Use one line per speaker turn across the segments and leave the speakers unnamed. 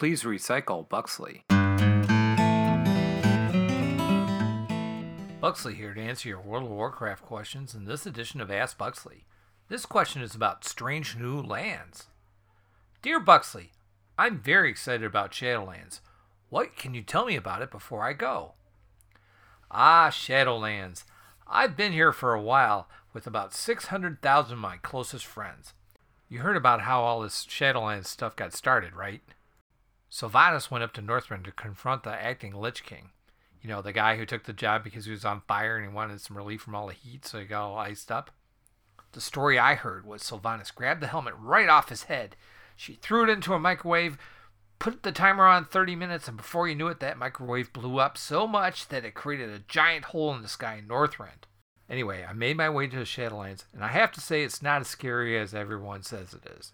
Please recycle Buxley. Buxley here to answer your World of Warcraft questions in this edition of Ask Buxley. This question is about strange new lands. Dear Buxley, I'm very excited about Shadowlands. What can you tell me about it before I go? Ah, Shadowlands. I've been here for a while with about 600,000 of my closest friends. You heard about how all this Shadowlands stuff got started, right? Sylvanas went up to Northrend to confront the acting Lich King. You know, the guy who took the job because he was on fire and he wanted some relief from all the heat, so he got all iced up. The story I heard was Sylvanas grabbed the helmet right off his head. She threw it into a microwave, put the timer on 30 minutes, and before you knew it, that microwave blew up so much that it created a giant hole in the sky in Northrend. Anyway, I made my way to the Shadowlands, and I have to say it's not as scary as everyone says it is.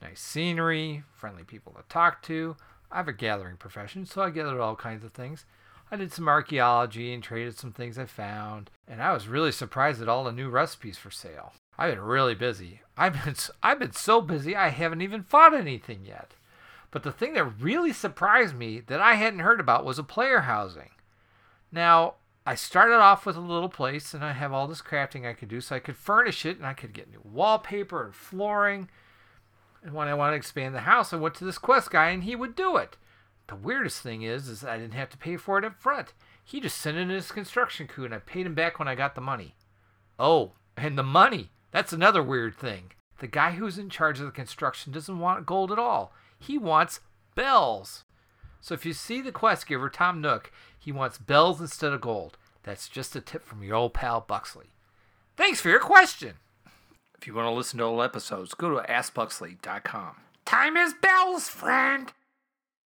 Nice scenery, friendly people to talk to. I have a gathering profession, so I gathered all kinds of things. I did some archaeology and traded some things I found, and I was really surprised at all the new recipes for sale. I've been really busy. I've been I've been so busy I haven't even fought anything yet. But the thing that really surprised me that I hadn't heard about was a player housing. Now, I started off with a little place and I have all this crafting I could do so I could furnish it and I could get new wallpaper and flooring. And when I wanted to expand the house, I went to this quest guy and he would do it. The weirdest thing is, is I didn't have to pay for it up front. He just sent in his construction crew and I paid him back when I got the money. Oh, and the money. That's another weird thing. The guy who's in charge of the construction doesn't want gold at all. He wants bells. So if you see the quest giver, Tom Nook, he wants bells instead of gold. That's just a tip from your old pal Buxley. Thanks for your question. If you want to listen to old episodes, go to AskBuxley.com. Time is bells, friend.